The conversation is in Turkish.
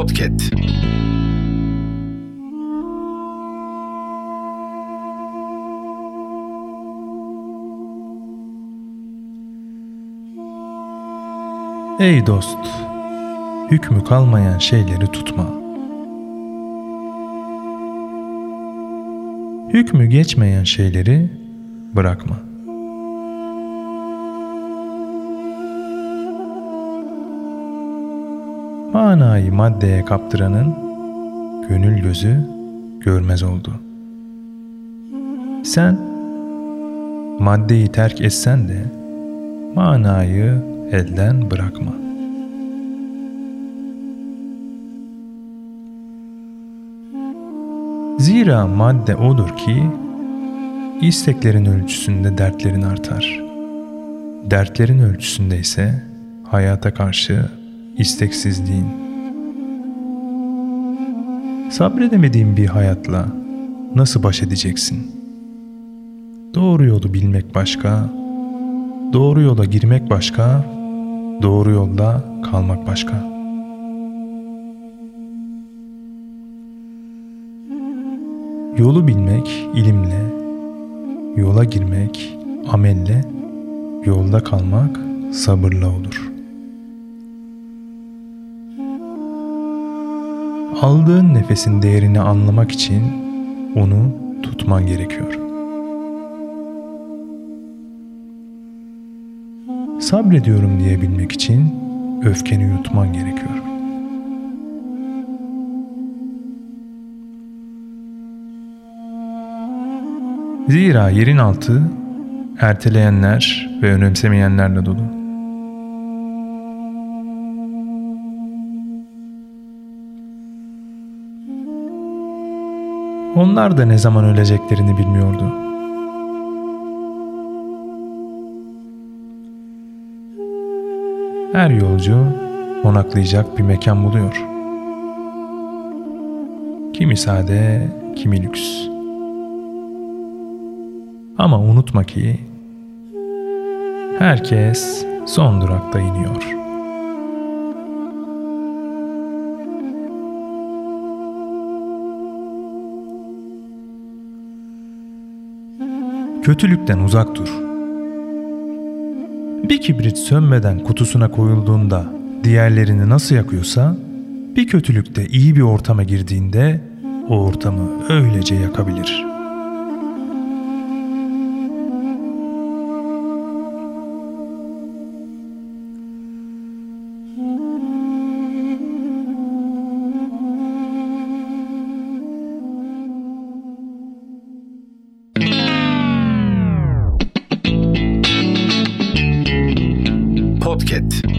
Podcast. Ey dost! Hükmü kalmayan şeyleri tutma. Hükmü geçmeyen şeyleri bırakma. Manayı maddeye kaptıranın gönül gözü görmez oldu. Sen maddeyi terk etsen de manayı elden bırakma. Zira madde odur ki isteklerin ölçüsünde dertlerin artar. Dertlerin ölçüsünde ise hayata karşı isteksizliğin. Sabredemediğin bir hayatla nasıl baş edeceksin? Doğru yolu bilmek başka, doğru yola girmek başka, doğru yolda kalmak başka. Yolu bilmek ilimle, yola girmek amelle, yolda kalmak sabırla olur. Aldığın nefesin değerini anlamak için onu tutman gerekiyor. Sabrediyorum diyebilmek için öfkeni yutman gerekiyor. Zira yerin altı erteleyenler ve önemsemeyenlerle dolu. Onlar da ne zaman öleceklerini bilmiyordu. Her yolcu konaklayacak bir mekan buluyor. Kimi sade, kimi lüks. Ama unutma ki herkes son durakta iniyor. Kötülükten uzak dur. Bir kibrit sönmeden kutusuna koyulduğunda diğerlerini nasıl yakıyorsa, bir kötülükte iyi bir ortama girdiğinde o ortamı öylece yakabilir.'' Podcast.